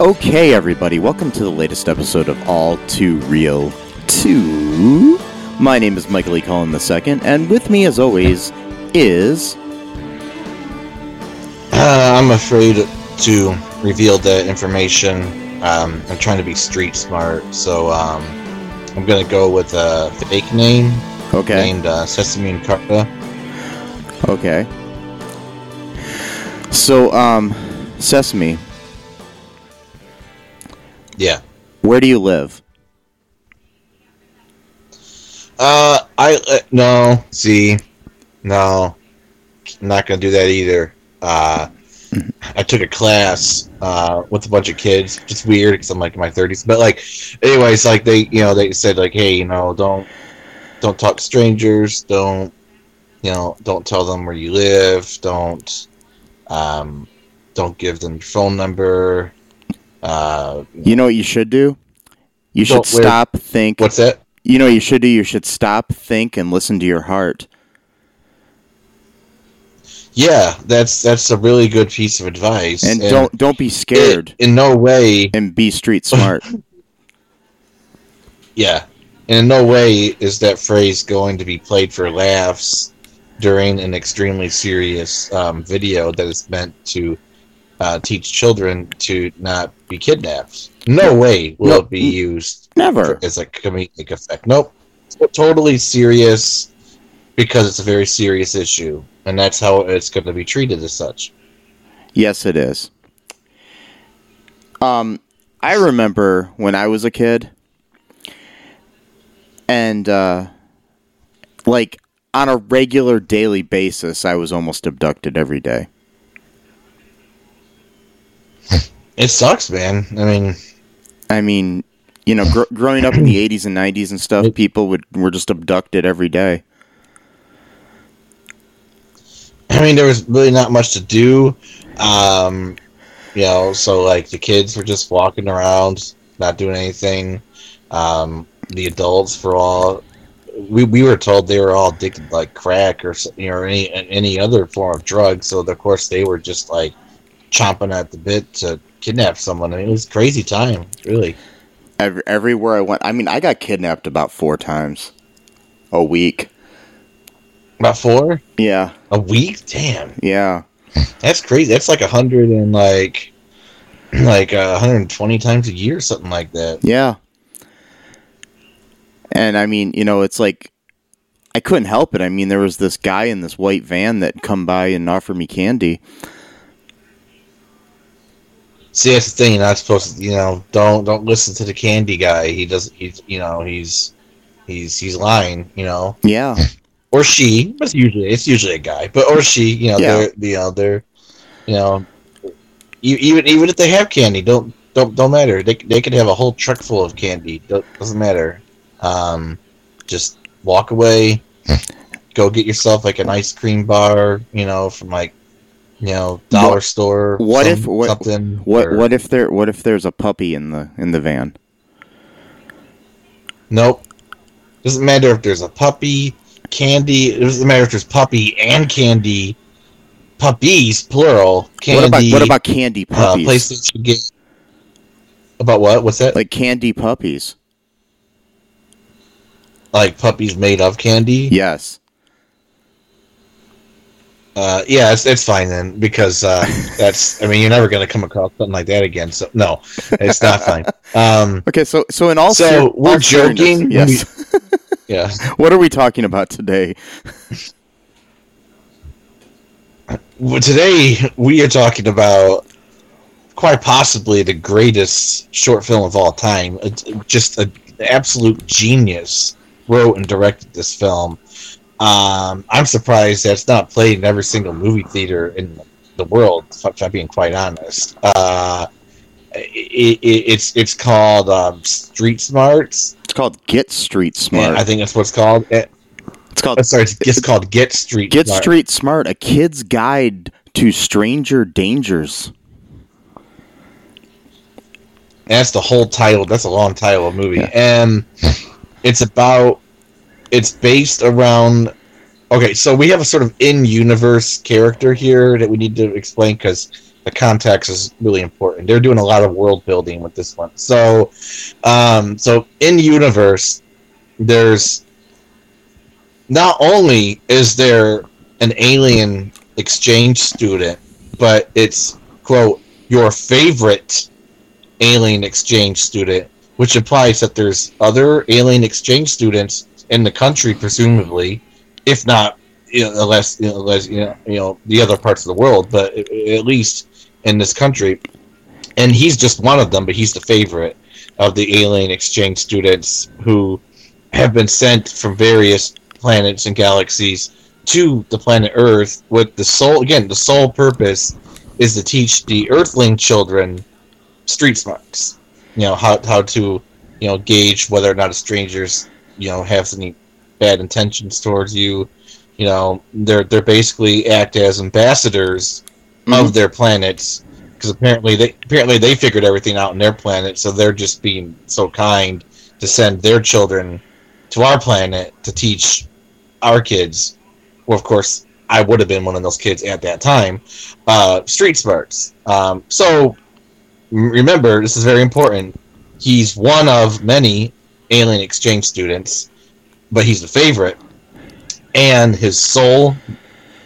Okay, everybody, welcome to the latest episode of All Too Real 2. My name is Michael E. Cullen II, and with me, as always, is. Uh, I'm afraid to reveal the information. Um, I'm trying to be street smart, so um, I'm going to go with a fake name Okay. named uh, Sesame and Carta. Okay. So, um, Sesame, Yeah. where do you live? Uh, I uh, no. See, no, not gonna do that either. Uh, I took a class uh with a bunch of kids. Just weird because I'm like in my 30s. But like, anyways, like they, you know, they said like, hey, you know, don't don't talk to strangers. Don't you know? Don't tell them where you live. Don't um, don't give them your phone number. Uh, You know what you should do? You should stop, think. what's that? You know what you should do? You should stop, think, and listen to your heart. Yeah, that's that's a really good piece of advice. And don't don't be scared it- in no way and be street smart. Yeah. And in no way is that phrase going to be played for laughs during an extremely serious um, video that is meant to uh, teach children to not be kidnapped. No way will No, it be used Never. as a comedic effect. Nope. It's totally serious because it's a very serious issue. And that's how it's going to be treated as such. Yes, it is. Um, I remember when I was a kid, and uh, like on a regular daily basis, I was almost abducted every day. It sucks, man. I mean, I mean, you know, gr- growing up in the '80s and '90s and stuff, people would were just abducted every day. I mean, there was really not much to do. Um, you know, so like the kids were just walking around, not doing anything. Um, the adults, for all we, we were told, they were all addicted like crack or you know or any any other form of drug. So of course they were just like chomping at the bit to kidnap someone. I mean, it was a crazy time, really. Every, everywhere I went, I mean, I got kidnapped about four times a week. About four Yeah, a week. Damn, yeah. that's crazy. That's like a hundred and like like uh, 120 times a year, something like that. Yeah. And I mean, you know, it's like I couldn't help it. I mean, there was this guy in this white van that come by and offered me candy. See, that's the thing. You're not supposed to, you know, don't don't listen to the candy guy. He doesn't. he's, you know, he's he's he's lying, you know, Yeah. or she. But it's usually it's usually a guy, but or she, you know, Yeah. they're you know they're, you know, even even if they have candy, don't don't don't matter. They they could have a whole truck full of candy. Doesn't matter. Um, just walk away. Go get yourself like an ice cream bar, you know, from like, you know, dollar What- store. what some- if- what- something? What or- what if there what if there's a puppy in the in the van? Nope. Doesn't matter if there's a puppy, candy. It doesn't matter if there's puppy and candy. Puppies, plural. Candy. what about what about candy uh, puppies? PlayStation game? About what? What's that? Like candy puppies. Like puppies made of candy? Yes. Uh, yeah, it's, it's fine then because uh, that's. I mean, you're never going to come across something like that again. So no, it's not fine. Um, Okay, so so in all So, ser- we're all joking. Yes. yeah. what are we talking about today? Well, today we are talking about quite possibly the greatest short film of all time. Just an absolute genius wrote and directed this film. Um, I'm surprised that's not played in every single movie theater in the world. If I'm being quite honest, uh, it, it, it's it's called um, Street Smarts. It's called Get Street Smart. I think that's what it's called. Eh, it's called oh, sorry, it's, it's called Get Street. Get Smart. Street Smart, a kid's guide to stranger dangers. That's the whole title. That's a long title of movie, Yeah. and it's about. It's based around. Okay, so we have a sort of in-universe character here that we need to explain because the context is really important. They're doing a lot of world building with this one. So, um, so in universe, there's not only is there an alien exchange student, but it's quote your favorite alien exchange student, which implies that there's other alien exchange students in the country, presumably, if not, unless you know, unless, you know, you know the other parts of the world, but at least in this country. And he's just one of them, but he's the favorite of the alien exchange students who have been sent from various planets and galaxies to the planet Earth with the sole again the sole purpose is to teach the Earthling children street smarts. You know how how to you know gauge whether or not a stranger's you know has any bad intentions towards you. You know they're they're basically act as ambassadors Mhm. of their planets because apparently they apparently they figured everything out on their planet, so they're just being so kind to send their children to our planet to teach our kids. Well, of course, I would have been one of those kids at that time. Uh, street smarts. Um, so remember, this is very important. He's one of many alien exchange students, but he's the favorite. And his sole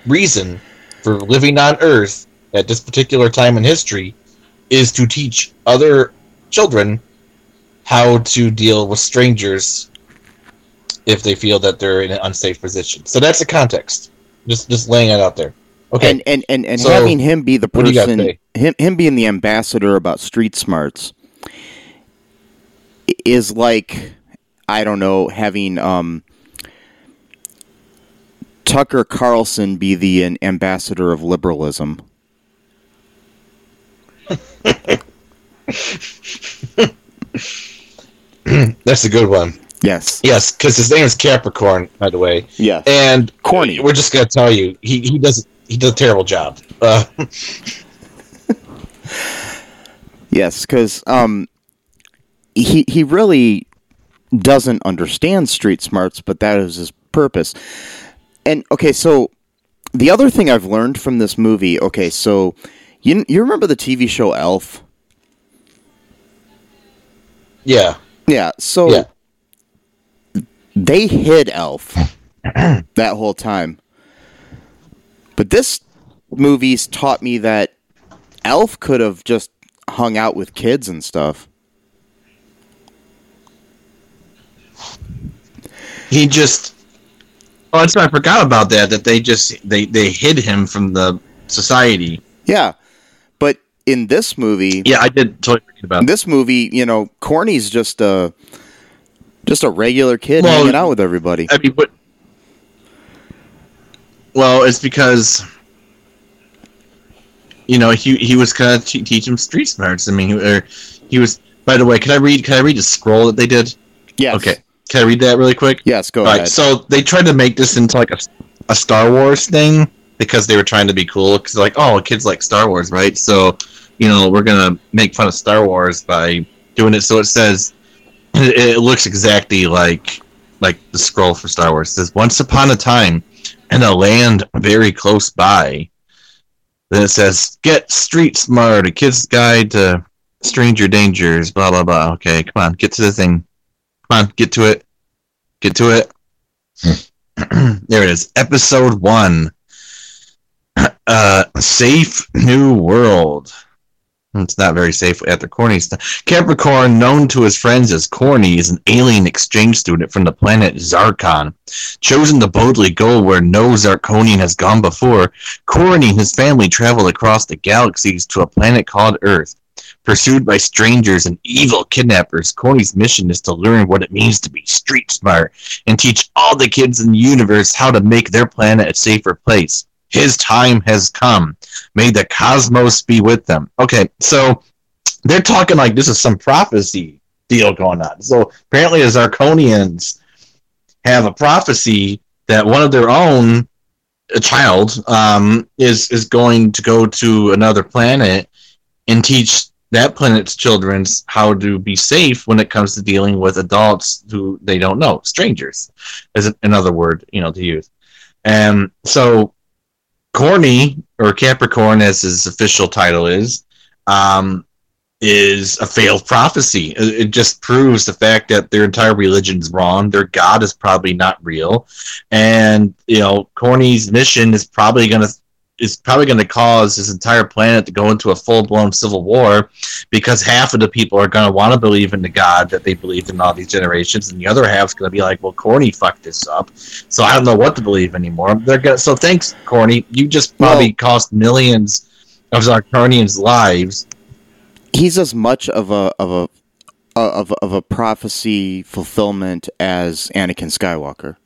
reason for living on Earth at this particular time in history is to teach other children how to deal with strangers if they feel that they're in an unsafe position. So that's the context. Just just laying it out there. Okay. And and and, and So, having him be the what do you got to person, him him being the ambassador about street smarts, is like I don't know having um, Tucker Carlson be the an ambassador of liberalism. that's a good one. Yes. Yes, because his name is Capricorn, by the way. Yeah. And Corny. We're just gonna tell you, he, he does he does a terrible job. Uh, Yes, because um, he he really doesn't understand street smarts, but that is his purpose. And okay, so the other thing I've learned from this movie, okay, so you you remember the TV show ALF? yeah. Yeah. So Yeah. they hid ALF that whole time, but this movie's taught me that ALF could have just hung out with kids and stuff. He just Oh, that's I forgot about that, that they just they, they hid him from the society. Yeah, but in this movie, Yeah, I did totally forget about in this movie, you know, Corny's just a just a regular kid Well, hanging out with everybody. I mean, but well, it's because you know he he was kind of te- teach him street smarts. I mean, he, or he was. By the way, can I read? Can I read the scroll that they did? Yeah. Okay, can I read that really quick? Yes. Go All right. ahead. So they tried to make this into like a, a Star Wars thing because they were trying to be cool. Because like, oh, kids like Star Wars, right? So you know, we're gonna make fun of Star Wars by doing it. So it says it, it looks exactly like like the scroll for Star Wars. It says once upon a time in a land very close by. Then it says get street smart, a kid's guide to stranger dangers, blah blah blah. Okay, come on, get to the thing. Come on, get to it. Get to it. there it is. Episode one. uh, safe new world. It's not very safe at the Corny stuff. Capricorn, known to his friends as Corny, is an alien exchange student from the planet Zarkon. Chosen to boldly go where no Zarkonian has gone before, Corny and his family travel across the galaxies to a planet called Earth. Pursued by strangers and evil kidnappers, Corny's mission is to learn what it means to be street smart and teach all the kids in the universe how to make their planet a safer place. His time has come. May the cosmos be with them. Okay, so they're talking like this is some prophecy deal going on. So apparently, the Zarkonians have a prophecy that one of their own, a child, um, is is going to go to another planet and teach that planet's children's how to be safe when it comes to dealing with adults who they don't know, strangers, is another word you know to use. And so Corny or Capricorn, as his official title is, um, is a failed prophecy. It just proves the fact that their entire religion is wrong. Their God is probably not real, and you know, Corny's mission is probably going to is probably going to cause this entire planet to go into a full blown civil war because half of the people are going to want to believe in the God that they believed in all these generations, and the other half's going to be like, "Well, Corny fucked this up, so I don't know what to believe anymore." They're gonna, so thanks, Corny. You just probably well, cost millions of Zarkonians' lives. He's as much of a of a of of a prophecy fulfillment as Anakin Skywalker.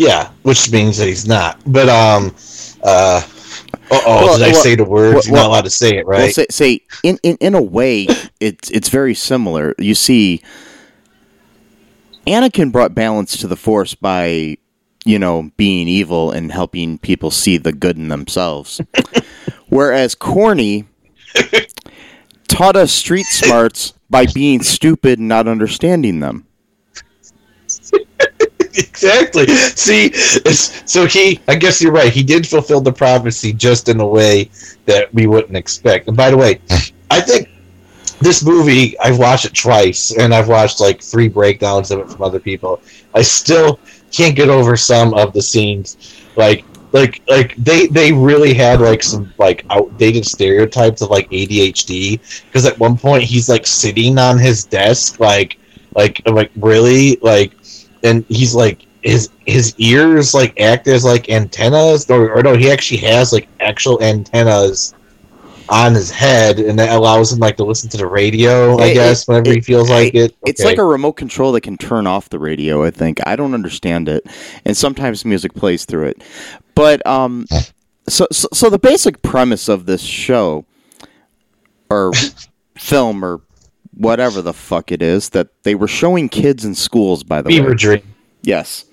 Yeah, which means that he's not. But um, uh, oh, well, did I well, say the words? Well, You're not allowed to say it, right? Well, say, say in, in in a way, it's it's very similar. You see, Anakin brought balance to the Force by, you know, being evil and helping people see the good in themselves, whereas Corny taught us street smarts by being stupid and not understanding them. exactly. See, so he, I guess you're right. He did fulfill the prophecy just in a way that we wouldn't expect. And by the way, I think this movie, I've watched it twice, and I've watched like three breakdowns of it from other people. I still can't get over some of the scenes. Like, like, like they they really had like some like outdated stereotypes of like ADHD. Because at one point he's like sitting on his desk, like, like, like really, like and he's like his his ears like act as like antennas or, or no he actually has like actual antennas on his head and that allows him like to listen to the radio i it, guess whenever it, he feels like it, okay. it's like a remote control that can turn off the radio i think. I don't understand it and sometimes music plays through it. But um so so, so the basic premise of this show or film or whatever the fuck it is that they were showing kids in schools. By the fever way, fever dream. Yes,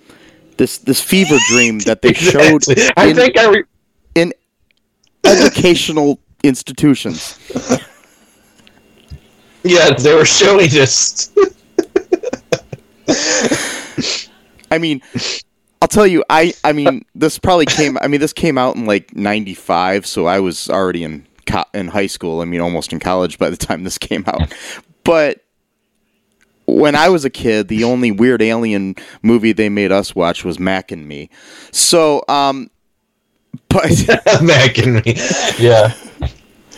this this fever dream that they showed. I in, think I re- in educational institutions. yeah, they were showing this. I mean, I'll tell you, I I mean, this probably came. I mean, this came out in like '95, so I was already in in high school. I mean, almost in college by the time this came out. But when I was a kid, the only weird alien movie they made us watch was Mac and Me. So, um, but Mac and Me, yeah.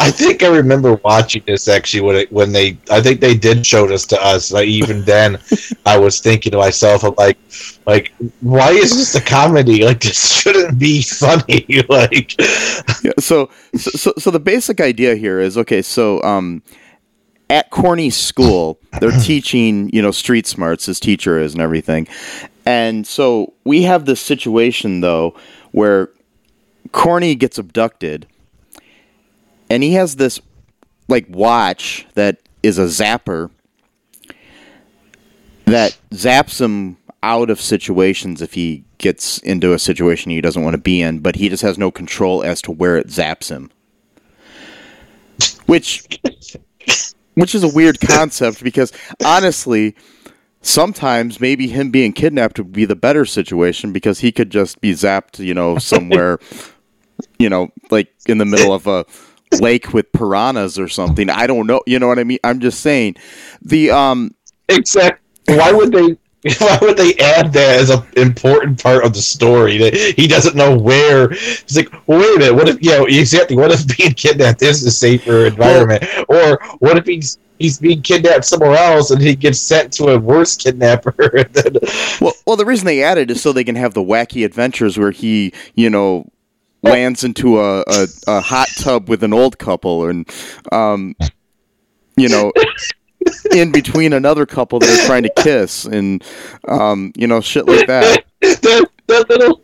I think I remember watching this actually when it, when they I think they did show this to us. Like even then, I was thinking to myself, like, like why is this a comedy? Like this shouldn't be funny. like, yeah, so, so so the basic idea here is okay. So um, at Corny's school, they're teaching, you know, street smarts, his teacher is and everything. And so we have this situation, though, where Corny gets abducted, and he has this, like, watch that is a zapper that zaps him out of situations if he gets into a situation he doesn't want to be in, but he just has no control as to where it zaps him. Which which is a weird concept because honestly, sometimes maybe him being kidnapped would be the better situation because he could just be zapped, you know, somewhere, you know, like in the middle of a lake with piranhas or something. I don't know. You know what I mean? I'm just saying the um exact. Why would they? why would they add that as an important part of the story that he doesn't know where? He's like, well, wait a minute. What if, yeah, exactly. What if being kidnapped is a safer environment, or what if he's he's being kidnapped somewhere else and he gets sent to a worse kidnapper? then... Well, well, the reason they added is so they can have the wacky adventures where he, you know, lands into a, a, a hot tub with an old couple and, um, you know in between another couple that are trying to kiss and um, you know shit like that. that that little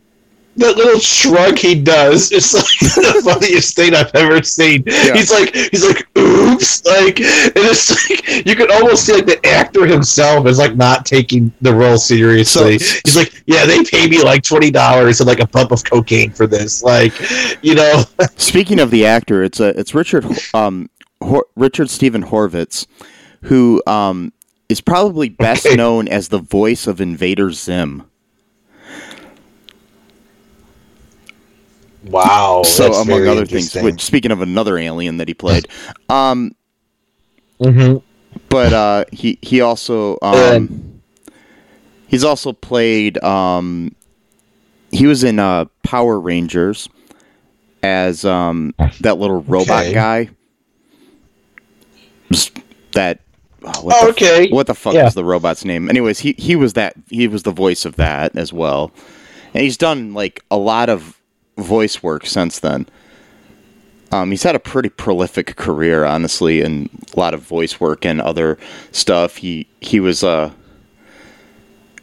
that little shrug he does is like the funniest thing I've ever seen. Yeah. He's like he's like oops like and it's like you can almost see like the actor himself is like not taking the role seriously. So, he's like, Yeah, they pay me like twenty dollars and like a pump of cocaine for this. Like, you know Speaking of the actor, it's a it's Richard um Hor- Richard Steven Horvitz who um, is probably best okay. known as the voice of Invader Zim. Wow. So, among other things, which, speaking of another alien that he played, um, mm-hmm. but uh, he he also um, he's also played. Um, he was in uh, Power Rangers as um, that little robot okay. guy. That Oh, what oh, the, okay. What the fuck yeah. was the robot's name? Anyways, he he was that he was the voice of that as well, and he's done like a lot of voice work since then. Um, he's had a pretty prolific career, honestly, and a lot of voice work and other stuff. He he was uh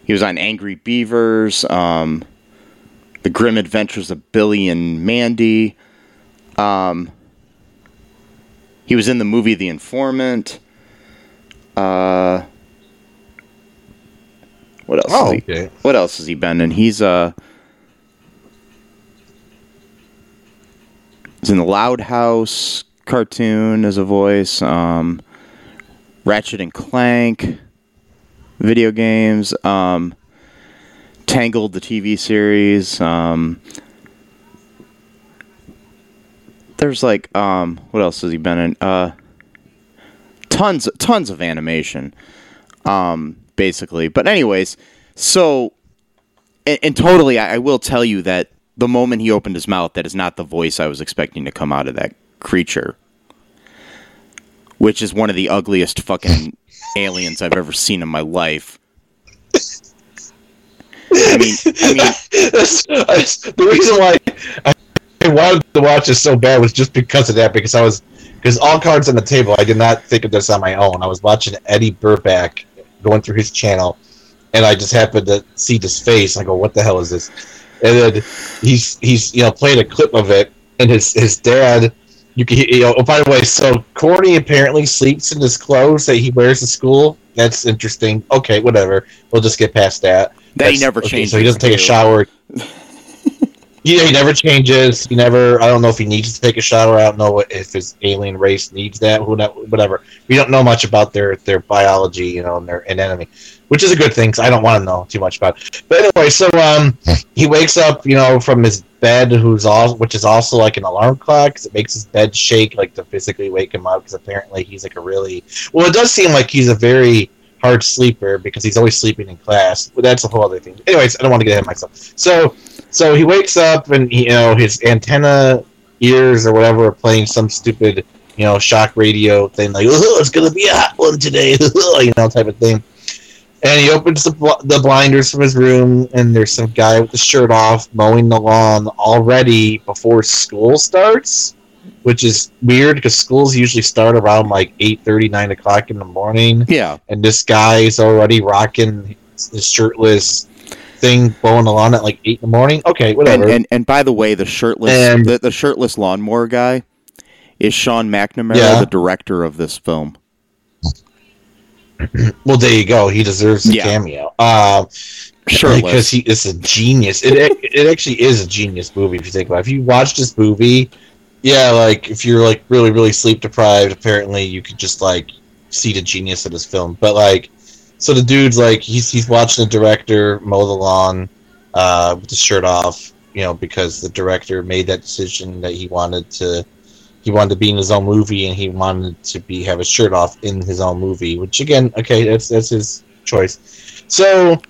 he was on Angry Beavers, um, The Grim Adventures of Billy and Mandy. Um, he was in the movie The Informant. Uh, what else? Oh, he, okay. What else has he been in? He's uh, he's in the Loud House cartoon as a voice. Um, Ratchet and Clank, video games. Um, Tangled, the TV series. Um, there's like um, what else has he been in? Uh, tons tons of animation, um, basically. But anyways, so and, and totally, I, I will tell you that the moment he opened his mouth, that is not the voice I was expecting to come out of that creature, which is one of the ugliest fucking aliens I've ever seen in my life. I mean, I mean, that's, that's, the reason why I wanted to watch this so bad was just because of that. Because I was because all cards on the table. I did not think of this on my own. I was watching Eddy Burback going through his channel, and I just happened to see this face. I go, "What the hell is this?" And then he's he's you know playing a clip of it, and his his dad. You can you know. Oh, by the way, so Corny apparently sleeps in his clothes that he wears to school. That's interesting. Okay, whatever. We'll just get past that. That he never okay, changes. So he doesn't take a shower. Yeah, he never changes. He never. I don't know if he needs to take a shot, or I don't know if his alien race needs that. Who, whatever. We don't know much about their their biology, you know, and their anatomy, which is a good thing. Cause I don't want to know too much about. It. But anyway, so um, he wakes up, you know, from his bed, who's all, which is also like an alarm clock, because it makes his bed shake, like to physically wake him up. Because apparently he's like a really well. It does seem like he's a very hard sleeper because he's always sleeping in class. But that's a whole other thing. Anyways, I don't want to get ahead of myself. So so he wakes up and you know his antenna ears or whatever are playing some stupid you know shock radio thing like oh it's gonna be a hot one today you know type of thing. And he opens the, bl- the blinders from his room, and there's some guy with the shirt off mowing the lawn already before school starts, which is weird because schools usually start around like 8 9 o'clock in the morning. Yeah. And this guy is already rocking his shirtless thing blowing the lawn at like eight in the morning. Okay, whatever. And and, and by the way, the shirtless and, the, the shirtless lawnmower guy is Sean McNamara, yeah. the director of this film. well, there you go. He deserves a yeah. cameo. Uh, Shirtless. Because he is a genius. It it actually is a genius movie if you think about it. If you watch this movie, yeah, like if you're like really really sleep deprived, apparently you could just like see the genius of this film. But like so the dude's like he's he's watching the director mow the lawn uh, with the shirt off, you know, because the director made that decision that he wanted to he wanted to be in his own movie and he wanted to be have his shirt off in his own movie. Which again, okay, that's that's his choice. So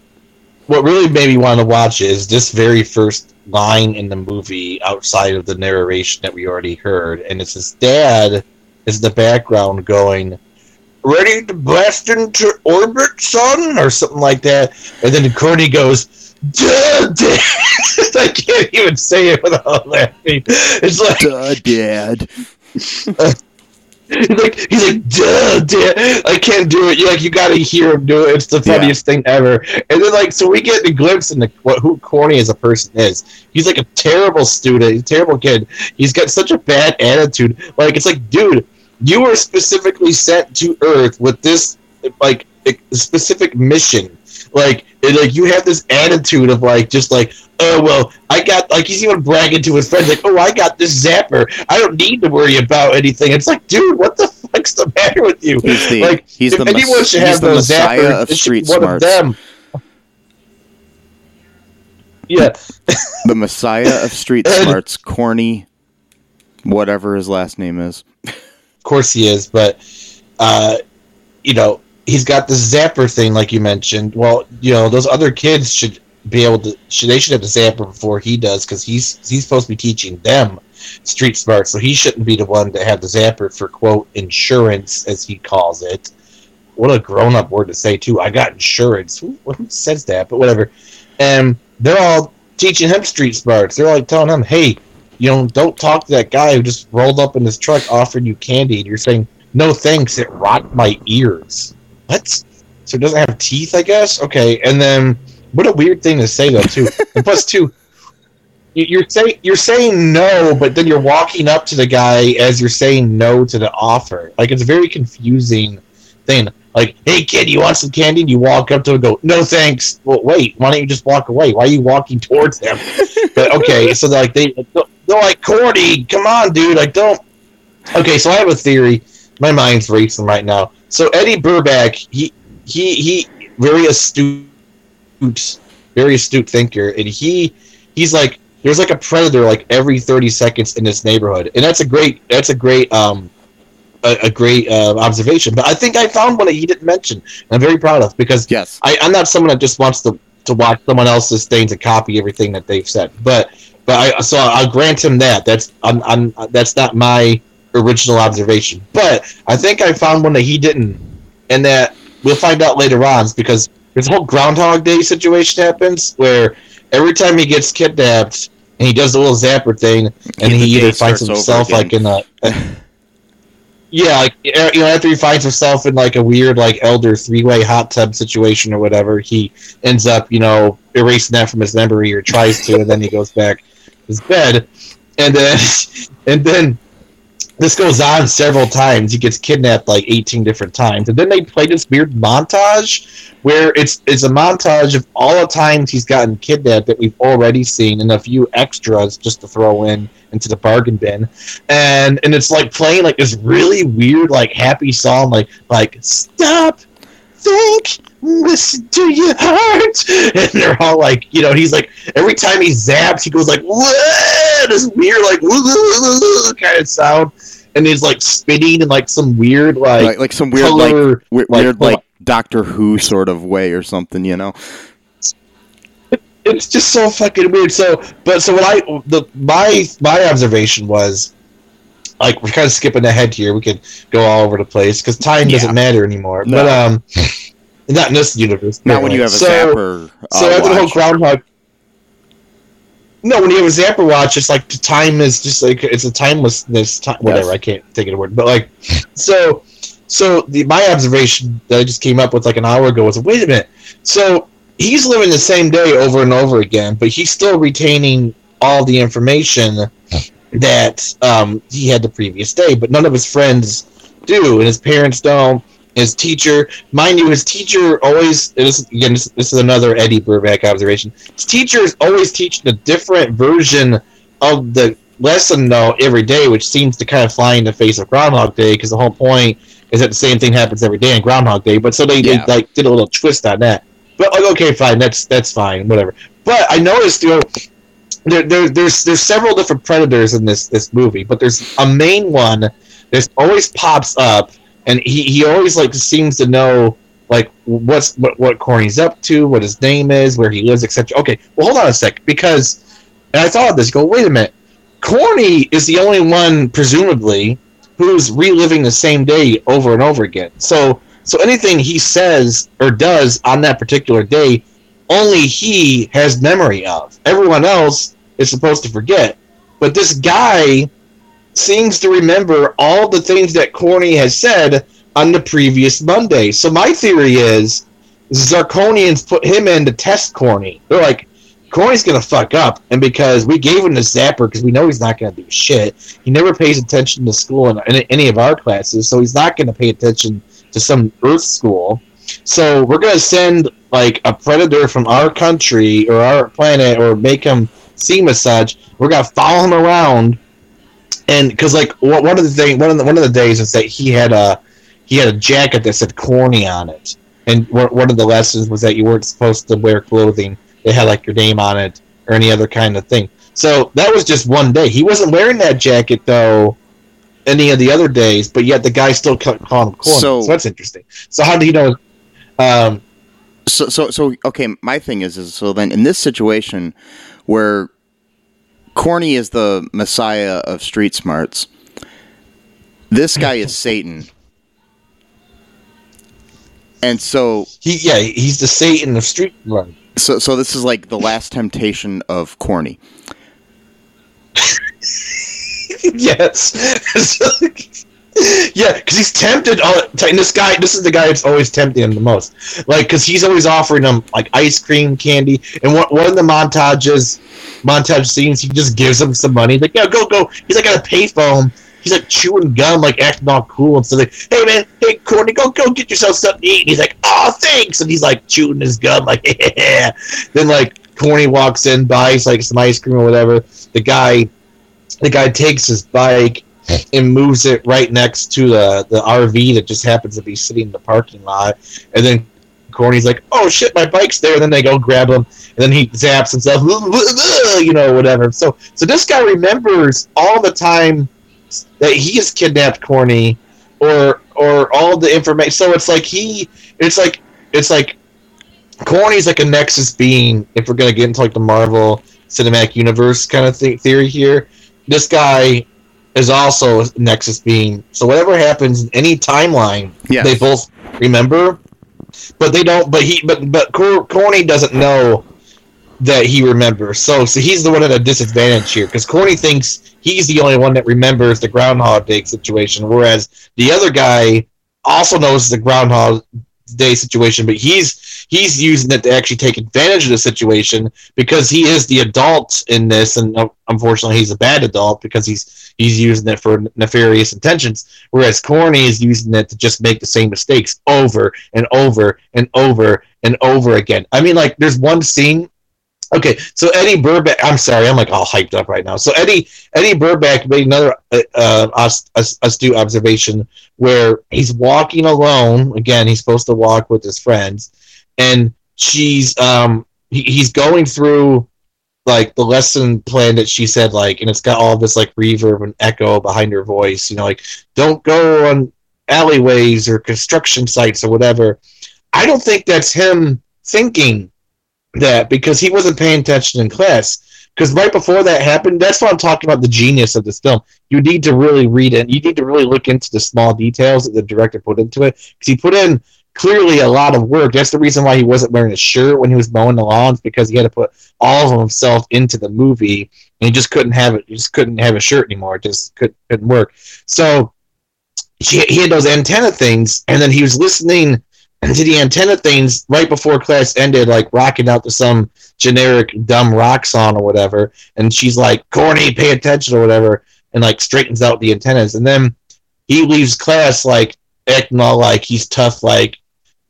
what really made me want to watch is this very first line in the movie outside of the narration that we already heard, and it's his dad is the background going, "Ready to blast into orbit, son," or something like that, and then Corny goes, "Duh, Dad." I can't even say it without laughing. It's like, Duh, Dad. He's like, he's like, duh, duh, I can't do it. You like, you gotta hear him do it. It's the Yeah. funniest thing ever. And then like, so we get the glimpse into what who Corny as a person is. He's like a terrible student, a terrible kid. He's got such a bad attitude. Like, it's like, dude, you were specifically sent to Earth with this like specific mission. Like, it, like you have this attitude of like, just like, oh well, I got like he's even bragging to his friends like, oh, I got this zapper. I don't need to worry about anything. It's like, dude, what the fuck's the matter with you? He's the like, he's if the anyone mess- should have the those messiah zappers, of it should street be one smarts. of them. Yeah, The messiah of street smarts, corny, whatever his last name is. Of course he is, but uh, you know, he's got the zapper thing, like you mentioned. Well, you know, those other kids should be able to. Should they should have the zapper before he does because he's he's supposed to be teaching them street smart, so he shouldn't be the one to have the zapper for quote insurance as he calls it. What a grown up word to say too. I got insurance. Who, who says that? But whatever. And they're all teaching him street smarts. They're like telling him, "Hey, you know, don't talk to that guy who just rolled up in his truck offering you candy." And you're saying, "No thanks, it rocked my ears." What? So it doesn't have teeth, I guess. Okay, and then what a weird thing to say though too. and plus, two, you- you're saying you're saying no, but then you're walking up to the guy as you're saying no to the offer. Like it's a very confusing thing. Like, hey kid, you want some candy? And you walk up to him and go, no thanks. Well, wait, why don't you just walk away? Why are you walking towards him? but okay, so like they they're like Cordy, come on, dude, like don't. Okay, so I have a theory. My mind's racing right now. So Eddy Burback, he he he, very astute, very astute thinker, and he he's like there's like a predator like every 30 seconds in this neighborhood, and that's a great that's a great um a, a great uh, observation. But I think I found one that he didn't mention, and I'm very proud of because Yes. I, I'm not someone that just wants to to watch someone else's things and copy everything that they've said. But but I so I'll grant him that. That's I'm, I'm that's not my original observation. But I think I found one that he didn't, and that we'll find out later on because this whole Groundhog Day situation happens where every time he gets kidnapped and he does the little zapper thing, and he either finds himself like in a. Yeah, like you know, after he finds himself in like a weird like elder three way hot tub situation or whatever, he ends up, you know, erasing that from his memory or tries to, and then he goes back his bed, and then and then this goes on several times. He gets kidnapped like eighteen different times, and then they play this weird montage where it's it's a montage of all the times he's gotten kidnapped that we've already seen, and a few extras just to throw in into the bargain bin, and and it's like playing like this really weird like happy song like like stop think listen to your heart and they're all like you know he's like every time he zaps he goes like "Whoa," this weird like kind of sound and he's like spinning in like some weird like, Like, like some weird, like, color, we- like, weird, like Doctor Who sort of way or something, you know? it's just so fucking weird. So, but so what I the my my observation was, like we're kind of skipping ahead here. We could go all over the place because time Yeah. doesn't matter anymore. No. But um, not in this universe. Not when you have a So- zapper. So uh, after the whole groundhog. No, when you have a zapper watch, it's like the time is just like it's a timelessness. Time, whatever, Yes. I can't think of the word, but like, so, so the my observation that I just came up with like an hour ago was, wait a minute, so he's living the same day over and over again, but he's still retaining all the information that um, he had the previous day, but none of his friends do, and his parents don't. His teacher, mind you, his teacher always. This again, this, this is another Eddy Burback observation. His teacher is always teaching a different version of the lesson though every day, which seems to kind of fly in the face of Groundhog Day because the whole point is that the same thing happens every day in Groundhog Day. But so they, Yeah. they like did a little twist on that. But like, okay, fine, that's that's fine, whatever. But I noticed, you know, there, there there's there's several different predators in this this movie, but there's a main one that always pops up, and he, he always like seems to know like what's what what Corny's up to, what his name is, where he lives, etc. Okay, well hold on a sec because and I thought this. Go wait a minute. Corny is the only one, presumably, who's reliving the same day over and over again. So so anything he says or does on that particular day, only he has memory of. Everyone else is supposed to forget. But this guy seems to remember all the things that Corny has said on the previous Monday. So my theory is Zarkonians put him in to test Corny. They're like, Corny's gonna fuck up, and because we gave him the zapper because we know he's not gonna do shit. He never pays attention to school in, in any of our classes, so he's not gonna pay attention to some Earth school. So we're gonna send like a predator from our country or our planet, or make him seem as such. We're gonna follow him around, and because like one of the thing, one of the one of the days is that he had a he had a jacket that said corny on it, and one of the lessons was that you weren't supposed to wear clothing that had like your name on it or any other kind of thing. So that was just one day. He wasn't wearing that jacket though any of the other days, but yet the guy still called him corny. So, so that's interesting. So how do you know? Um, so so so okay. My thing is is so then in this situation where Corny is the messiah of street smarts. This guy is Satan. And so he yeah, he's the Satan of street smart. So so this is like the last temptation of Corny. yes. yeah, because he's tempted. Uh, and this guy, this is the guy that's always tempting him the most. Like, because he's always offering him like ice cream, candy, and one, one of the montages, montage scenes, he just gives him some money. Like, yeah, go, go. He's like at a payphone. He's like chewing gum, like acting all cool and stuff. Like, hey man, hey Corny, go, go get yourself something to eat. And he's like, oh thanks, and he's like chewing his gum, like, yeah. Then like Corny walks in, buys like some ice cream or whatever. The guy, the guy takes his bike and moves it right next to the, the RV that just happens to be sitting in the parking lot. And then Corny's like, oh shit, my bike's there. And then they go grab him, and then he zaps himself, you know, whatever. So, so this guy remembers all the time that he has kidnapped Corny, or or all the information. So it's like he, it's like it's like Corny's like a Nexus being. If we're gonna get into like the Marvel Cinematic Universe kind of thing, theory here, this guy is also Nexus being. So whatever happens in any timeline, yes. they both remember, but they don't. But he, but but Corny doesn't know that he remembers. So so he's the one at a disadvantage here because Corny thinks he's the only one that remembers the Groundhog Day situation, whereas the other guy also knows the Groundhog Day situation, but he's he's using it to actually take advantage of the situation because he is the adult in this, and uh, unfortunately, he's a bad adult because he's he's using it for nefarious intentions. Whereas Corny is using it to just make the same mistakes over and over and over and over again. I mean, like there's one scene Okay, so Eddy Burback. I'm sorry, I'm like all hyped up right now. So Eddie Eddy Burback made another uh, uh, astute observation where he's walking alone. Again, he's supposed to walk with his friends, and she's um he, he's going through like the lesson plan that she said like, and it's got all this like reverb and echo behind her voice. You know, like don't go on alleyways or construction sites or whatever. I don't think that's him thinking that because he wasn't paying attention in class. Because right before that happened, that's what I'm talking about the genius of this film. You need to really read it. You need to really look into the small details that the director put into it. Because he put in clearly a lot of work. That's the reason why he wasn't wearing a shirt when he was mowing the lawns because he had to put all of himself into the movie, and he just couldn't have it. He just couldn't have a shirt anymore. It just couldn't, couldn't work. So he had those antenna things, and then he was listening to the antenna things right before class ended, like rocking out to some generic dumb rock song or whatever. And she's like, corny, pay attention or whatever, and like straightens out the antennas. And then he leaves class like acting all like he's tough, like,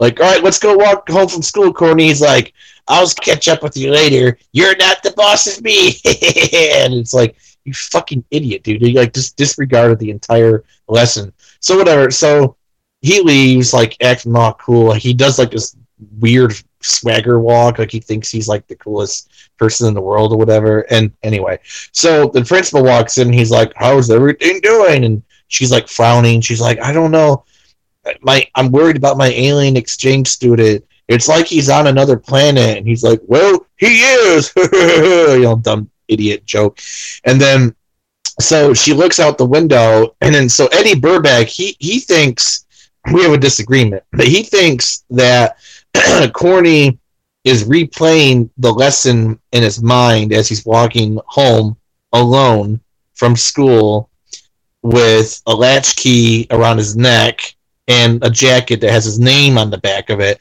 like, all right, let's go walk home from school, corny. He's like, I'll catch up with you later. You're not the boss of me. and it's like, you fucking idiot, dude. He like just disregarded the entire lesson. So whatever. So he leaves like acting all cool. He does like this weird swagger walk, like he thinks he's like the coolest person in the world or whatever. And anyway, so the principal walks in. He's like, "How's everything doing?" And she's like frowning. She's like, "I don't know." My I'm worried about my alien exchange student. It's like he's on another planet, and he's like, well, he is, you know, dumb idiot joke. And then, so she looks out the window, and then so Eddy Burback, he he thinks we have a disagreement, but he thinks that Corny is replaying the lesson in his mind as he's walking home alone from school with a latchkey around his neck and a jacket that has his name on the back of it.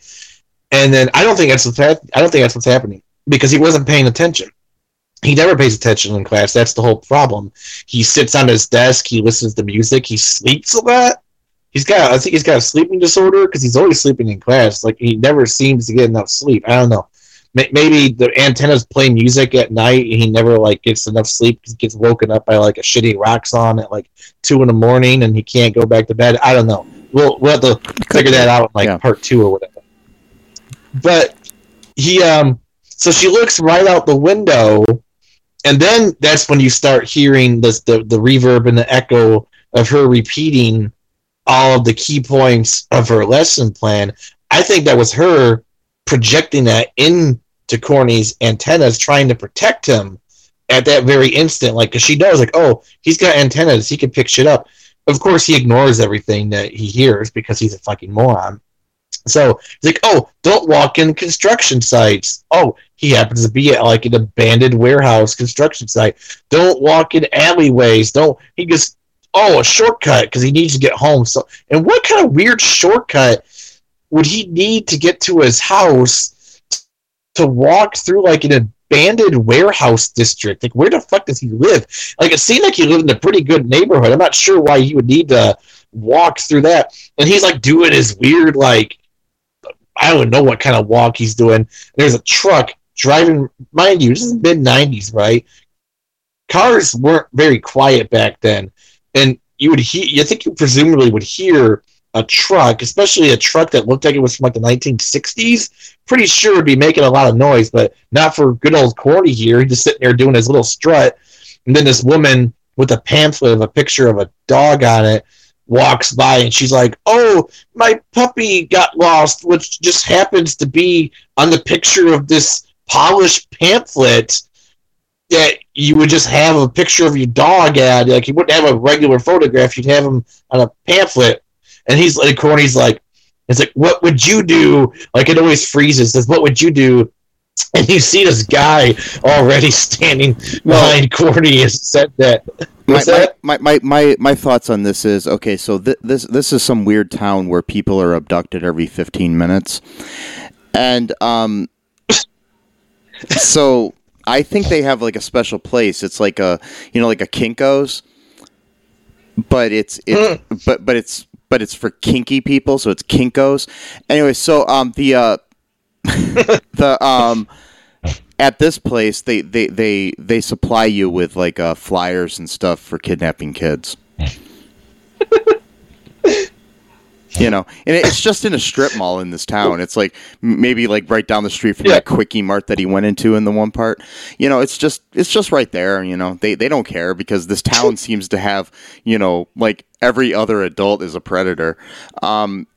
And then I don't think that's what's hap- I don't think that's what's happening because he wasn't paying attention. He never pays attention in class. That's the whole problem. He sits on his desk. He listens to music. He sleeps a lot. He's got I think he's got a sleeping disorder because he's always sleeping in class. Like he never seems to get enough sleep. I don't know. Maybe the antennas play music at night and he never like gets enough sleep he gets woken up by like a shitty rock song at like two in the morning and he can't go back to bed. I don't know. We'll we'll have to figure that out in like Yeah. part two or whatever. But he um so she looks right out the window and then that's when you start hearing this the, the reverb and the echo of her repeating all of the key points of her lesson plan. I think that was her projecting that into Corny's antennas, trying to protect him at that very instant. Like, cause she knows, like, oh, he's got antennas, he can pick shit up. Of course, he ignores everything that he hears because he's a fucking moron. So he's like, oh, don't walk in construction sites. Oh, he happens to be at like an abandoned warehouse construction site. Don't walk in alleyways. Don't. He just, oh, a shortcut because he needs to get home. So, and what kind of weird shortcut would he need to get to his house to walk through like an abandoned warehouse district? Like, where the fuck does he live? Like, it seemed like he lived in a pretty good neighborhood. I'm not sure why he would need to walk through that. And he's like doing his weird, like, I don't know what kind of walk he's doing. There's a truck driving, mind you, this is mid 90s, right? Cars weren't very quiet back then. And you would hear, you think you presumably would hear a truck, especially a truck that looked like it was from like the 1960s. Pretty sure would be making a lot of noise, but not for good old Corny here. He's just sitting there doing his little strut. And then this woman with a pamphlet of a picture of a dog on it walks by and she's like, "Oh, my puppy got lost," which just happens to be on the picture of this polished pamphlet that you would just have a picture of your dog at. Like you wouldn't have a regular photograph; you'd have him on a pamphlet. And he's like, Corny's like, it's like, "What would you do?" Like it always freezes. Says, "What would you do?" And you see this guy already standing behind Corny has said that. my, that? my, my, my, my thoughts on this is okay. So th- this this is some weird town where people are abducted every fifteen minutes, and um, so I think they have like a special place. It's like a you know like a Kinkos, but it's it, but but it's but it's for kinky people. So it's Kinkos. Anyway, so um the uh the um at this place they they they they supply you with like uh flyers and stuff for kidnapping kids you know and it's just in a strip mall in this town it's like maybe like right down the street from Yeah. that quickie mart that he went into in the one part you know it's just it's just right there you know they they don't care because this town seems to have you know like every other adult is a predator um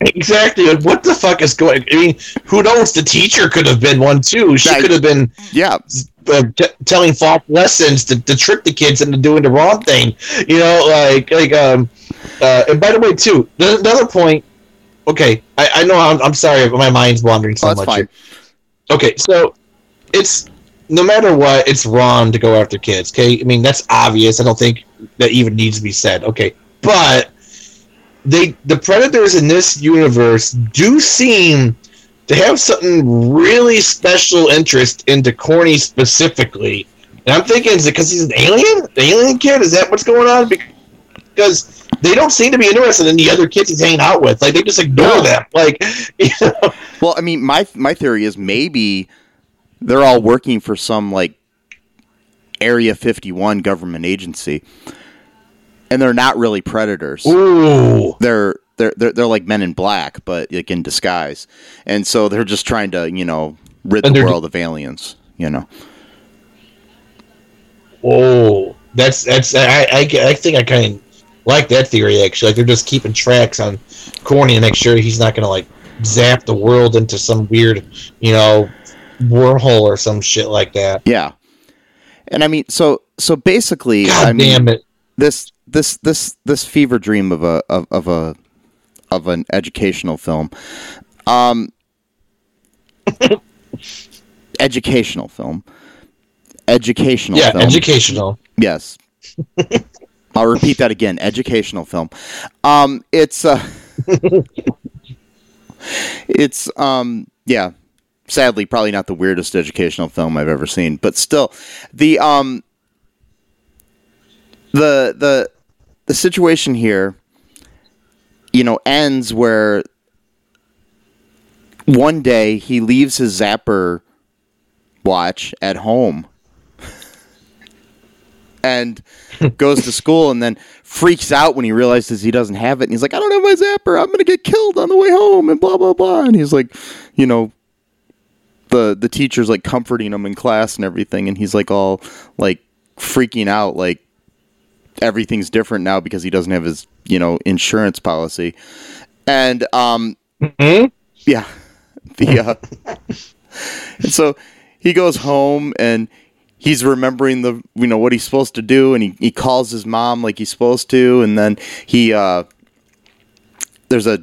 Exactly. Like, what the fuck is going? I mean, who knows? The teacher could have been one too. She could have been yeah uh, t- telling false lessons to, to trick the kids into doing the wrong thing. You know, like like um. Uh, and by the way, too, another point. Okay, I, I know I'm, I'm sorry, but my mind's wandering so Oh, much. fine. here. Okay, so it's no matter what, it's wrong to go after kids. Okay, I mean that's obvious. I don't think that even needs to be said. Okay, but they the predators in this universe do seem to have something really special interest into Corny specifically. And I'm thinking, is it because he's an alien? The alien kid? Is that what's going on? Because they don't seem to be interested in the other kids he's hanging out with. Like they just ignore No. them. Like you know, Well, I mean, my my theory is maybe they're all working for some like Area 51 government agency, and they're not really predators. ooh, They're they're they're they're like Men in Black, but like in disguise, and so they're just trying to you know rid And the world of aliens. You know, whoa, that's that's I I, I think I kind of like that theory actually. Like they're just keeping tracks on Corny to make sure he's not gonna like zap the world into some weird, you know, wormhole or some shit like that. Yeah. And I mean, so so basically, God I mean, damn it! this this this this fever dream of a of, of a of an educational film, um, educational film, educational Yeah, film. educational. Yes. I'll repeat that again. Educational film. Um, it's uh, it's um, yeah. Sadly, probably not the weirdest educational film I've ever seen, but still, the um, the the the situation here, you know, ends where one day he leaves his zapper watch at home and goes to school and then freaks out when he realizes he doesn't have it. And he's like i don't have my zapper. I'm gonna get killed on the way home and blah blah blah. And he's like you know the the teacher's like comforting him in class and everything. And he's like all like freaking out like everything's different now because he doesn't have his you know insurance policy. And um Mhm. yeah the uh and so he goes home and he's remembering the you know what he's supposed to do and he, he calls his mom like he's supposed to and then he uh there's a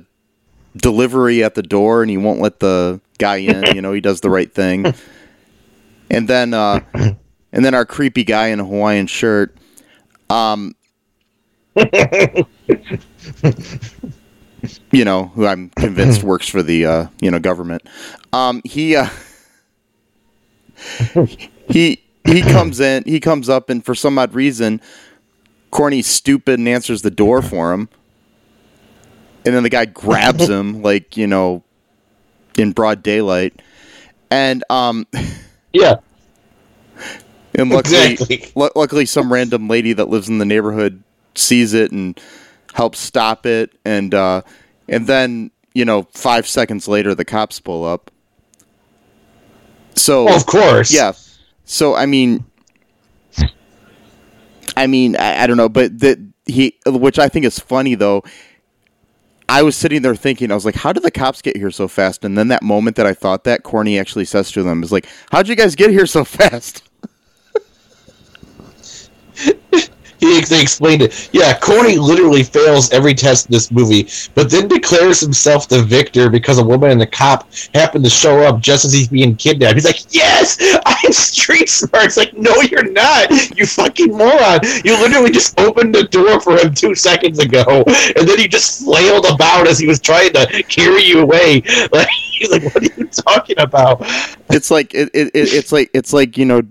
delivery at the door and he won't let the guy in you know he does the right thing. And then uh and then our creepy guy in a hawaiian shirt um you know who i'm convinced works for the uh you know government. Um he uh he he comes in he comes up and for some odd reason corny's stupid and answers the door for him and then the guy grabs him like you know in broad daylight and um Yeah, and luckily Exactly. lu- luckily some random lady that lives in the neighborhood sees it and helps stop it and uh and then you know 5 seconds later the cops pull up so well, of course. yeah. So I mean, I mean, I, I don't know, but that he, which I think is funny though. I was sitting there thinking, I was like, how did the cops get here so fast? And then that moment that I thought that, Corny actually says to them, is like, how'd you guys get here so fast? He, they explained it. Yeah, Corny literally fails every test in this movie, but then declares himself the victor because a woman and a cop happen to show up just as he's being kidnapped. He's like, "Yes, I'm street smart." It's like, "No, you're not. You fucking moron. You literally just opened the door for him two seconds ago, and then you just flailed about as he was trying to carry you away." Like, he's like, "What are you talking about?" It's like it, it, it it's like it's like you know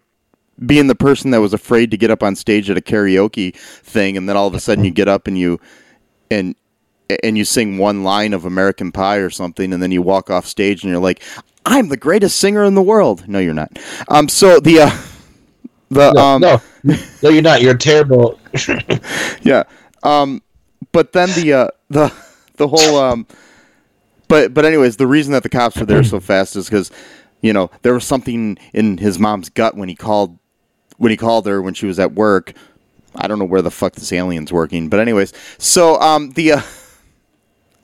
being the person that was afraid to get up on stage at a karaoke thing and then all of a sudden you get up and you and and you sing one line of American Pie or something and then you walk off stage and you're like I'm the greatest singer in the world. No you're not. Um so the uh the No, um no, no, you're not. You're terrible. yeah. Um, but then the uh, the the whole um, but but anyways, the reason that the cops were there so fast is because you know there was something in his mom's gut when he called when he called her when she was at work. I don't know where the fuck this alien's working, but anyways, so um, the uh,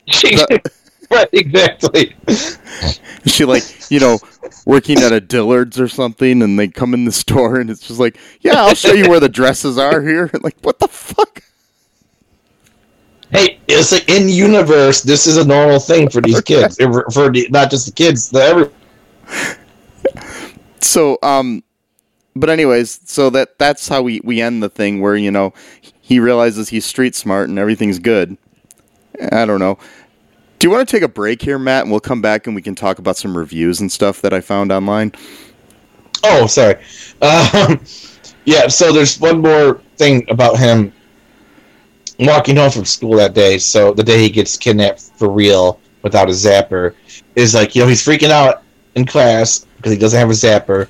right, exactly. she like you know working at a Dillard's or something, and they come in the store and it's just like, yeah, I'll show you where the dresses are here. like, what the fuck? Hey, it's like in universe, this is a normal thing for these kids. For, for the, not just the kids, the every. so um but anyways so that that's how we we end the thing where you know he realizes he's street smart and everything's good i don't know do you want to take a break here matt and we'll come back and we can talk about some reviews and stuff that i found online Oh, sorry. Um, yeah, so there's one more thing about him walking home from school that day. So the day he gets kidnapped for real without a zapper is like, you know, he's freaking out in class because he doesn't have a zapper.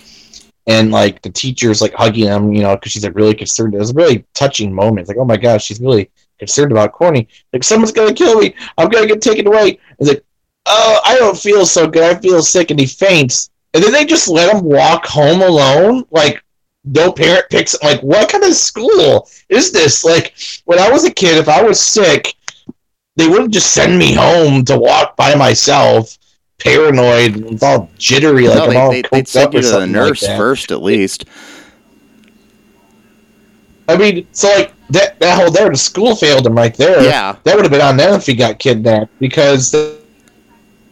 And like the teacher's like hugging him, you know, because she's like really concerned. It was a really touching moment. It's like, oh my gosh, she's really concerned about Corny. Like, someone's gonna kill me. I'm gonna get taken away. It's like, oh, I don't feel so good. I feel sick, and he faints. And then they just let him walk home alone. Like, no parent picks. Like, what kind of school is this? Like, when I was a kid, if I was sick, they wouldn't just send me home to walk by myself, paranoid, and all jittery, like no, I'm they, all they, would send you to the something like nurse first, at least. I mean, so like that that whole there, the school failed him right there. Yeah. that would have been on them if he got kidnapped because they,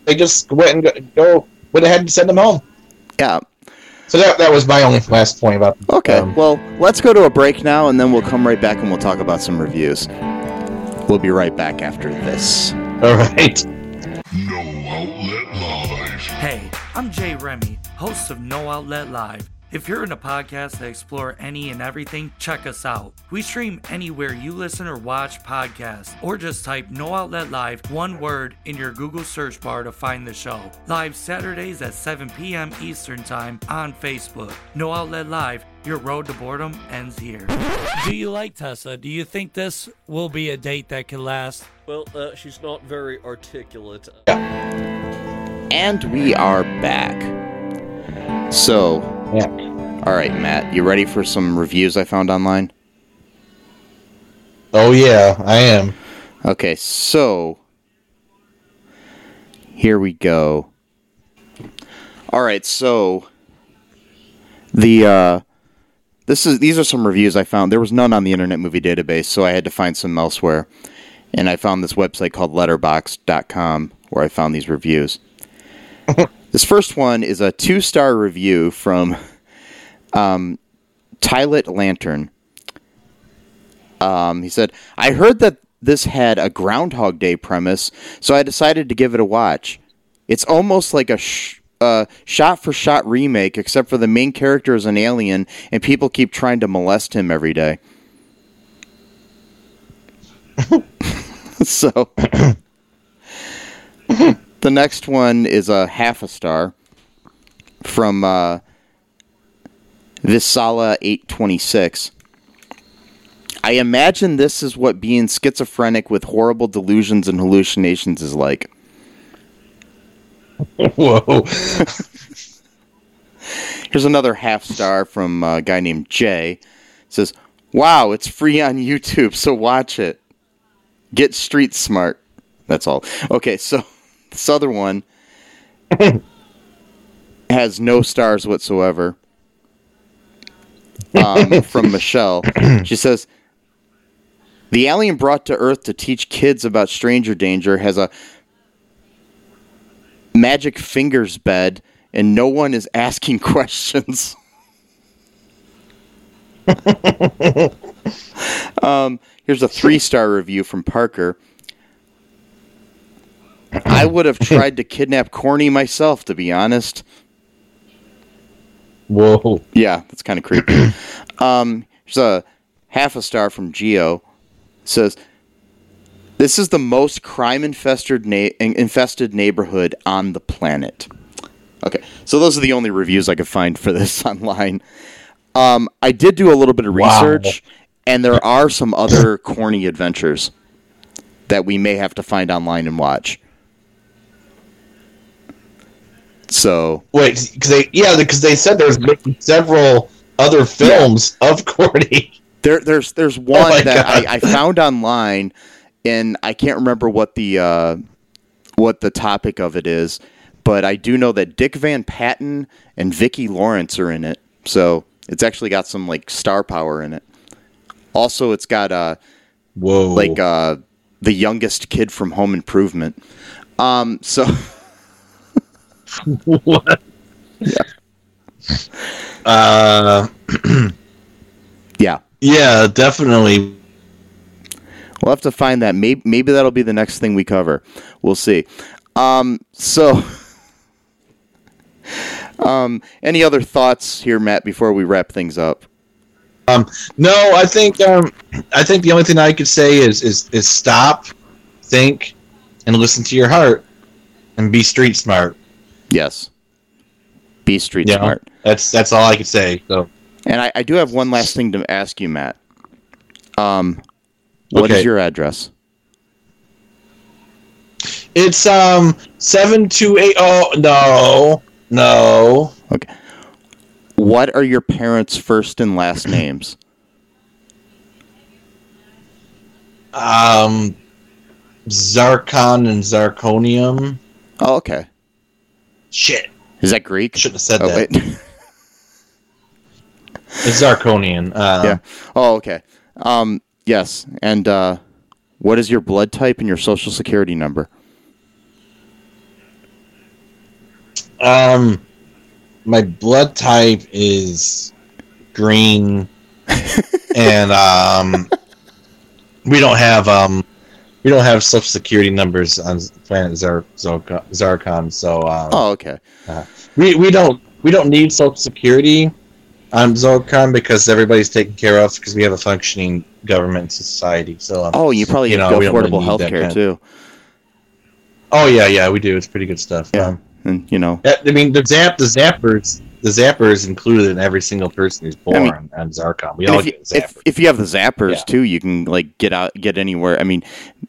they just went and go, go went ahead and sent him home. Yeah. So that that was my only last point about. Okay. um, well, let's go to a break now, and then we'll come right back and we'll talk about some reviews. We'll be right back after this. all right. I'm Jay Remy, host of No Outlet Live. If you're in a podcast that explore any and everything, check us out. We stream anywhere you listen or watch podcasts, or just type No Outlet Live, one word, in your Google search bar to find the show. Live Saturdays at 7 p.m. Eastern Time on Facebook. No Outlet Live, your road to boredom ends here. Do you like Tessa? Do you think this will be a date that can last? Well, uh, she's not very articulate. And we are back. So, Yeah. all right, Matt, you ready for some reviews I found online? Oh yeah, I am. Okay, so here we go. All right, so the uh this is these are some reviews I found. There was none on the Internet Movie Database, so I had to find some elsewhere. And I found this website called letterboxd.com where I found these reviews. this first one is a two-star review from um Tylet Lantern. Um, he said, I heard that this had a Groundhog Day premise, so I decided to give it a watch. It's almost like a sh- uh, shot for shot remake, except for the main character is an alien and people keep trying to molest him every day. so, the next one is a half a star from uh, Visala 826. I imagine this is what being schizophrenic with horrible delusions and hallucinations is like. Whoa. Here's another half star from a guy named Jay. It says, "Wow, it's free on YouTube, so watch it. Get street smart." That's all. Okay, so this other one has no stars whatsoever. Um, from Michelle, she says, "The alien brought to Earth to teach kids about stranger danger has a magic fingers bed, and no one is asking questions." um, here's a three star review from Parker. I would have tried to kidnap Corny myself, to be honest. Whoa. Yeah, that's kind of creepy. um, here's a half a star from Geo. Says, "This is the most crime infested na- infested neighborhood on the planet." Okay, so those are the only reviews I could find for this online. Um, I did do a little bit of Wow. research, and there are some other corny adventures that we may have to find online and watch. So Wait, because they yeah, because they said there's several other films of Corny. There, there's there's one Oh that I, I found online, and I can't remember what the uh, what the topic of it is, but I do know that Dick Van Patten and Vicki Lawrence are in it, so it's actually got some like star power in it. Also, it's got uh Whoa. like uh the youngest kid from Home Improvement. Um, so what? Uh, yeah, yeah, definitely. We'll have to find that. Maybe maybe that'll be the next thing we cover. We'll see. Um, so, um, any other thoughts here, Matt? Before we wrap things up. Um, no, I think um, I think the only thing I could say is is is stop, think, and listen to your heart, and be street smart. Yes. Be street Yeah. smart. That's that's all I could say. So And I, I do have one last thing to ask you, Matt. Um, what is Okay. your address? it's um seven two eight. Oh no, no. Okay. What are your parents' first and last names? Um, Zarkon and Zarconium. Oh, okay. Shit, Is that Greek? shouldn't have said Oh, that. wait. It's Zarconian. Um, yeah. Oh, okay. Um, yes. And uh, what is your blood type and your social security number? Um, my blood type is green, and um, we don't have um, we don't have social security numbers on planet Zar- Zarkon, so um, Oh, okay. we we don't we don't need social security on Zarkon because everybody's taken care of because we have a functioning government and society. So um, Oh, you probably You have know, really affordable need health care too. oh yeah, yeah, we do. It's pretty good stuff. Yeah. Um, And you know, I mean the zap the zappers the zapper is included in every single person who's born mean- on Zarkon. We all if, you, get if if you have the zappers Yeah. too, you can like get out get anywhere. I mean,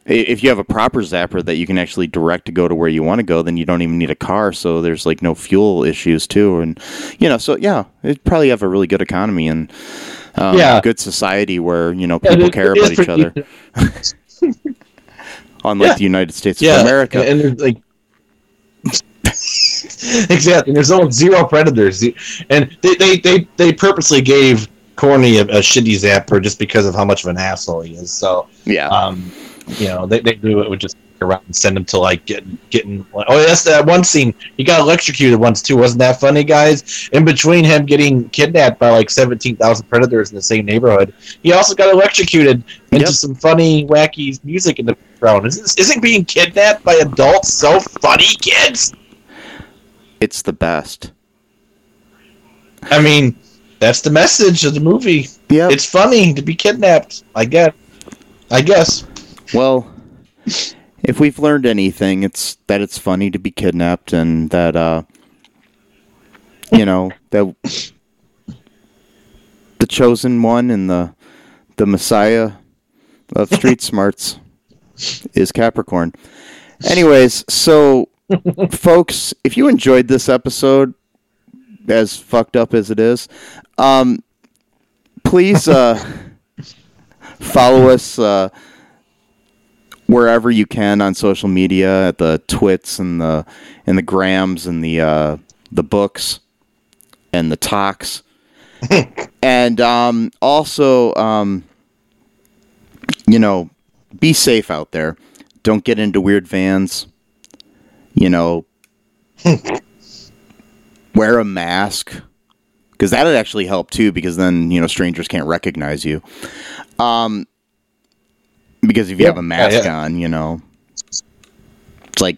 if you have a proper zapper that you can actually direct to go to where you want to go, then you don't even need a car. So there's like no fuel issues too, and you know, so yeah, it probably have a really good economy and um, Yeah. good society where you know people it- care about each other, unlike Yeah. the United States yeah, of America. and there's like exactly. And there's almost zero predators, and they they they, they purposely gave Corny a, a shitty zapper just because of how much of an asshole he is. So yeah, um, you know, they, they knew it would just around and send him to like getting getting. Oh, yes, that one scene he got electrocuted once too. Wasn't that funny, guys? In between him getting kidnapped by like seventeen thousand predators in the same neighborhood, he also got electrocuted into some funny, wacky music in the background. Isn't, isn't being kidnapped by adults so funny, kids? It's the best. I mean, that's the message of the movie. Yeah, It's funny to be kidnapped. I guess. I guess. Well, if we've learned anything, it's that it's funny to be kidnapped and that uh you know, that the chosen one and the the messiah of street smarts is Capricorn. Anyways, so folks, if you enjoyed this episode as fucked up as it is, um please uh follow us uh wherever you can on social media at the twits and the and the grams and the uh, the books and the talks. And um, also um, you know be safe out there. Don't get into weird vans you know wear a mask because that'd actually help too because then you know strangers can't recognize you um because if you have a mask yeah. on, you know, it's like,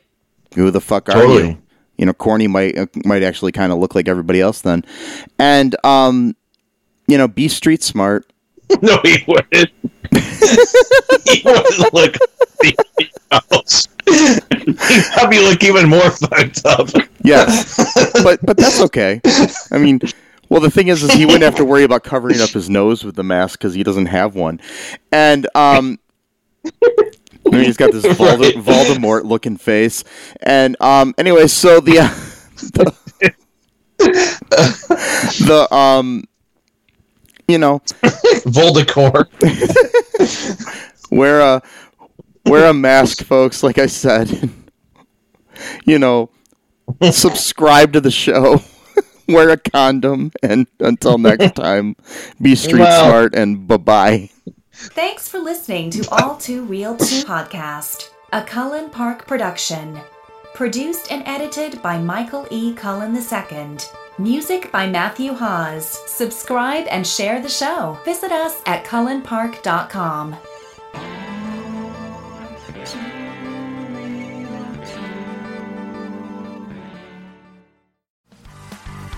who the fuck are you? You know, corny might uh, might actually kind of look like everybody else then, and um, you know, be street smart. No, he wouldn't. he wouldn't look. else. He'd probably look even more fucked up. Yes, but but that's okay. I mean, well, the thing is, is he wouldn't have to worry about covering up his nose with the mask because he doesn't have one, and um, I mean, he's got this Volde- Right. Voldemort looking face, and um, anyway, so the the, the um, you know, Voldemort. wear a wear a mask, folks. Like I said, you know, subscribe to the show. Wear a condom, and until next time, be street Well- smart and bye bye. Thanks for listening to All Too Real 2 podcast, a Cullen Park production. Produced and edited by Michael E. Cullen II. Music by Matthew Hawes. Subscribe and share the show. Visit us at cullenpark.com.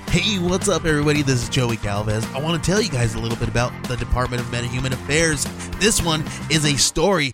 Hey, what's up, everybody? This is Joey Galvez. I want to tell you guys a little bit about the Department of Metahuman Affairs. This one is a story